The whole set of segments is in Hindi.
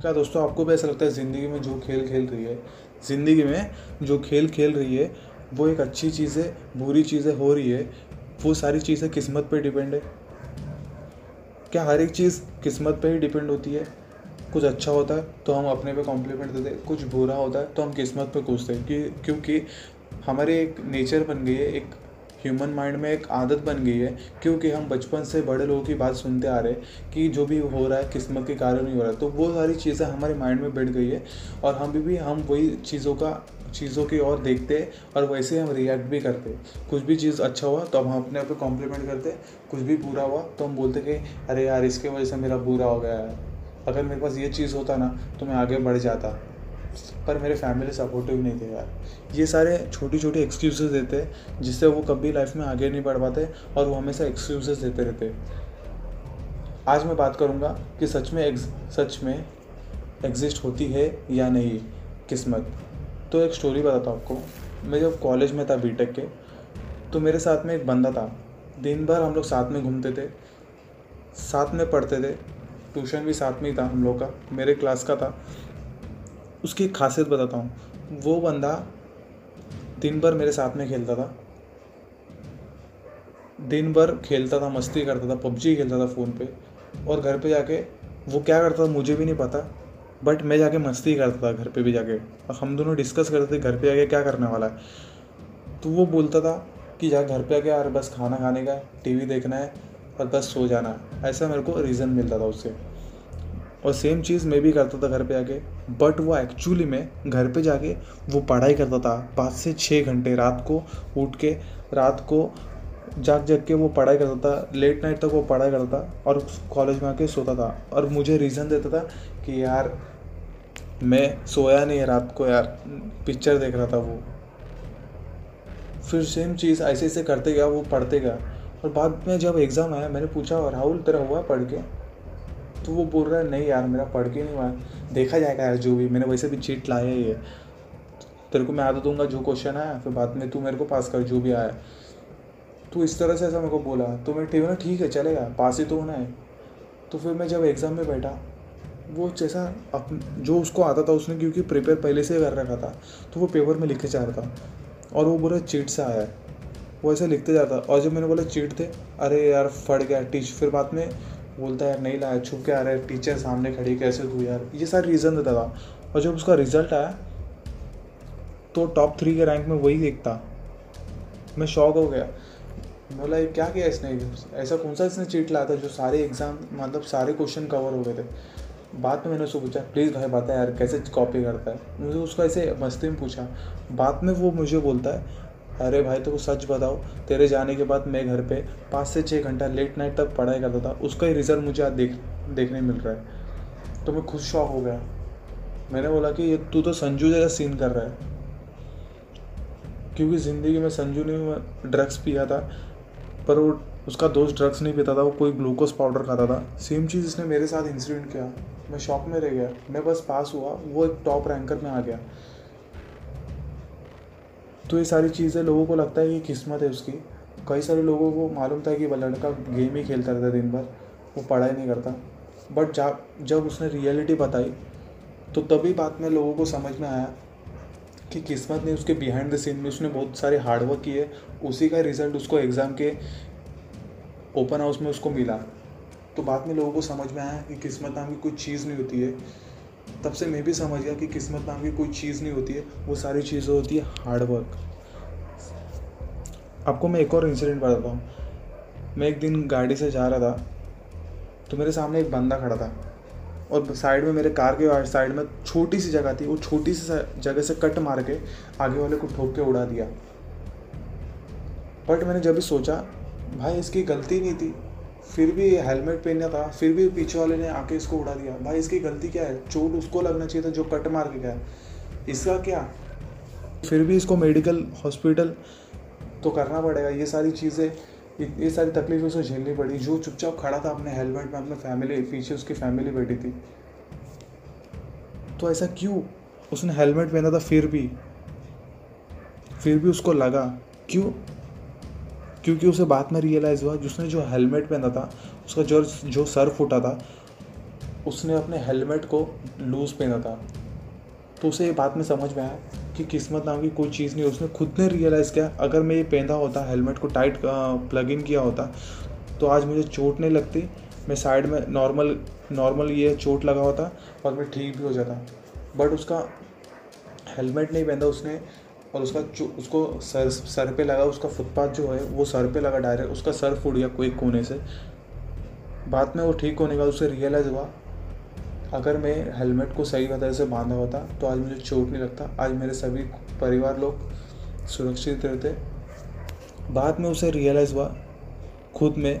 क्या दोस्तों, आपको भी ऐसा लगता है ज़िंदगी में जो खेल खेल रही है, ज़िंदगी में जो खेल खेल रही है, वो एक अच्छी चीज़ है बुरी चीज़ें हो रही है, वो सारी चीज़ें किस्मत पे डिपेंड है। क्या हर एक चीज़ किस्मत पे ही डिपेंड होती है? कुछ अच्छा होता है तो हम अपने पे कॉम्प्लीमेंट देते हैं, कुछ बुरा होता है तो हम किस्मत पे कूदते हैं, कि क्योंकि हमारे एक नेचर बन गई है, एक ह्यूमन माइंड में एक आदत बन गई है क्योंकि हम बचपन से बड़े लोगों की बात सुनते आ रहे हैं कि जो भी हो रहा है किस्मत के कारण ही हो रहा है। तो वो सारी चीज़ें हमारे माइंड में बैठ गई है और हम भी, भी हम वही चीज़ों का चीज़ों की ओर देखते और वैसे हम रिएक्ट भी करते कुछ भी चीज़ अच्छा हुआ तो हम अपने आप पे कॉम्प्लीमेंट करते कुछ भी बुरा हुआ तो हम बोलते कि अरे यार इसके वजह से मेरा बुरा हो गया है। अगर मेरे पास ये चीज़ होता ना तो मैं आगे बढ़ जाता। पर मेरे फैमिली सपोर्टिव नहीं थे यार। ये सारे छोटी छोटी एक्सक्यूजेस देते, जिससे वो कभी लाइफ में आगे नहीं बढ़ पाते और वो हमेशा एक्सक्यूजेस देते रहते। आज मैं बात करूँगा कि सच में सच में एग्जिस्ट होती है या नहीं किस्मत। तो एक स्टोरी बताता हूँ आपको। मैं जब कॉलेज में था बीटेक के तो मेरे साथ में एक बंदा था। दिन भर हम लोग साथ में घूमते थे, साथ में पढ़ते थे। ट्यूशन भी साथ में ही था हम लोग का, मेरे क्लास का था। उसकी एक खासियत बताता हूँ। वो बंदा दिन भर मेरे साथ में खेलता था। दिन भर खेलता था, मस्ती करता था, पबजी खेलता था फ़ोन पे और घर पे जाके वो क्या करता था मुझे भी नहीं पता बट मैं जाके मस्ती करता था घर पे भी जाके। और हम दोनों डिस्कस करते थे, घर पे आके क्या करने वाला है। तो वो बोलता था कि जा घर पे आके यार बस खाना खाने का टीवी देखना है और बस सो जाना है। ऐसा मेरे को रीज़न मिलता था उससे। और सेम चीज़ मैं भी करता था घर पे आके बट वो एक्चुअली में घर पे जाके वो पढ़ाई करता था। पाँच से छः घंटे रात को उठ के, रात को जाग जाग के वो पढ़ाई करता था। लेट नाइट तक वो पढ़ाई करता था और कॉलेज में आके सोता था। और मुझे रीज़न देता था कि यार, मैं सोया नहीं रात को यार पिक्चर देख रहा था वो। फिर सेम चीज़ ऐसे ऐसे करते गया, वो पढ़ते गया। और बाद में जब एग्ज़ाम आया, मैंने पूछा राहुल, तेरा हुआ पढ़ के? तो वो बोल रहा है, नहीं यार, मेरा पढ़ के नहीं हुआ देखा जाएगा यार जो भी, मैंने वैसे भी चीट लाया ही है तेरे को मैं आदत दूँगा जो क्वेश्चन आया, फिर बाद में तू मेरे को पास कर जो भी आया तो इस तरह से ऐसा मेरे को बोला। तो मैं ठीक ठीक है, चलेगा पास ही तो होना है। तो फिर मैं जब एग्ज़ाम में बैठा, वो जैसा अप, जो उसको आता था उसने क्योंकि प्रिपेयर पहले से कर रखा था तो वो पेपर में लिख के चाह रहा था। और वो बोला चीट से आया है। वो ऐसे लिखते जाता और जब मैंने बोला चीट थे? अरे यार, फट गया टीच फिर बाद में बोलता है, यार, नहीं लाया, छुप के आ रहा है टीचर सामने खड़ी कैसे तू यार? ये सारे रीज़न देता था। और जब उसका रिज़ल्ट आया तो टॉप थ्री के रैंक में वही देखता मैं शॉक हो गया। बोला, ये क्या किया इसने? ऐसा कौन सा इसने चीट लाया था जो सारे एग्ज़ाम मतलब सारे क्वेश्चन कवर हो गए थे? बाद में मैंने उसको पूछा प्लीज़ भाई बता यार, कैसे कॉपी करता है? मुझे उसको ऐसे मस्ती में पूछा। बाद में वो मुझे बोलता है अरे भाई तो सच बताओ, तेरे जाने के बाद मैं घर पे पाँच से छः घंटा लेट नाइट तक पढ़ाई करता था, उसका ही रिज़ल्ट मुझे आज देख, देखने मिल रहा है। तो मैं खुद शौक हो गया। मैंने बोला कि ये तू तो संजू जैसा सीन कर रहा है। क्योंकि ज़िंदगी में संजू ने ड्रग्स पिया था, पर वो उसका दोस्त ड्रग्स नहीं पीता था, वो कोई ग्लूकोज पाउडर खाता था। सेम चीज़ इसने मेरे साथ इंसिडेंट किया। मैं शॉक में रह गया। मैं बस पास हुआ, वो एक टॉप रैंकर में आ गया। तो ये सारी चीज़ें लोगों को लगता है कि किस्मत है उसकी। कई सारे लोगों को मालूम था कि वह लड़का गेम ही खेलता रहता दिन भर, वो पढ़ाई नहीं करता। बट जा, जब उसने रियलिटी बताई तो तभी बात में लोगों को समझ में आया कि किस्मत ने उसके बिहाइंड द सीन में उसने बहुत सारे हार्डवर्क किए, उसी का रिज़ल्ट उसको एग्ज़ाम के ओपन हाउस में उसको मिला। तो बाद में लोगों को समझ में आया कि किस्मत नाम की कोई चीज़ नहीं होती है। तब से मैं भी समझ गया कि किस्मत नाम की कोई चीज़ नहीं होती है, वो सारी चीज़ें होती है हार्डवर्क आपको मैं एक और इंसिडेंट बताता हूँ. मैं एक दिन गाड़ी से जा रहा था तो मेरे सामने एक बंदा खड़ा था और साइड में मेरे कार के साइड में छोटी सी जगह थी, वो छोटी सी जगह से कट मार के आगे वाले को ठोक के उड़ा दिया. बट मैंने जब भी सोचा, भाई इसकी गलती नहीं थी. फिर भी हेलमेट पहना था, फिर भी पीछे वाले ने आके इसको उड़ा दिया। भाई, इसकी गलती क्या है? चोट उसको लगना चाहिए था जो कट मार के गया। इसका क्या? फिर भी इसको मेडिकल, हॉस्पिटल तो करना पड़ेगा। ये सारी चीज़ें, ये सारी तकलीफ़ें उसे झेलनी पड़ी। जो चुपचाप खड़ा था अपने हेलमेट में, अपने फैमिली, पीछे उसकी फैमिली बैठी थी। तो ऐसा क्यों? उसने हेलमेट पहना था, फिर भी। फिर भी उसको लगा। क्यों? क्योंकि उसे बाद में रियलाइज़ हुआ, जिसने जो हेलमेट पहना था, उसका जो जो सर फूटा था, उसने अपने हेलमेट को लूज़ पहना था। तो उसे ये बात में समझ में आया कि किस्मत नाम की कोई चीज़ नहीं उसने खुद ने रियलाइज़ किया, अगर मैं ये पहना होता हेलमेट को टाइट प्लग इन किया होता तो आज मुझे चोट नहीं लगती। मैं साइड में नॉर्मल नॉर्मल ये चोट लगा होता और मैं ठीक भी हो जाता। बट उसका हेलमेट नहीं पहना, उसने और उसका जो, उसको सर सर पे लगा उसका फुटपाथ जो है, वो सर पे लगा डायरेक्ट उसका सर फूट गया कोई कोने से। बाद में वो ठीक होने के बाद उसे रियलाइज़ हुआ, अगर मैं हेलमेट को सही तरह से बांधा होता तो आज मुझे चोट नहीं लगता, आज मेरे सभी परिवार लोग सुरक्षित रहते। बाद में उसे रियलाइज़ हुआ, खुद में,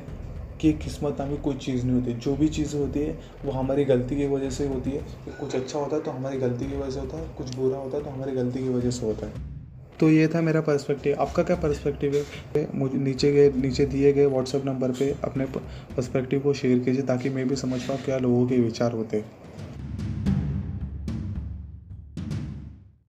कि किस्मत नाम की कोई चीज़ नहीं होती। जो भी चीज़ होती है, वो हमारी गलती की वजह से होती है। कुछ अच्छा होता है तो हमारी गलती की वजह से होता है। कुछ बुरा होता है तो हमारी गलती की वजह से होता है। तो ये था मेरा पर्सपेक्टिव आपका क्या पर्सपेक्टिव है? मुझे नीचे गए, नीचे दिए गए व्हाट्सअप नंबर पे अपने पर्सपेक्टिव को शेयर कीजिए ताकि मैं भी समझ पाऊँ क्या लोगों के विचार होते। हैं